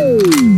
Woo!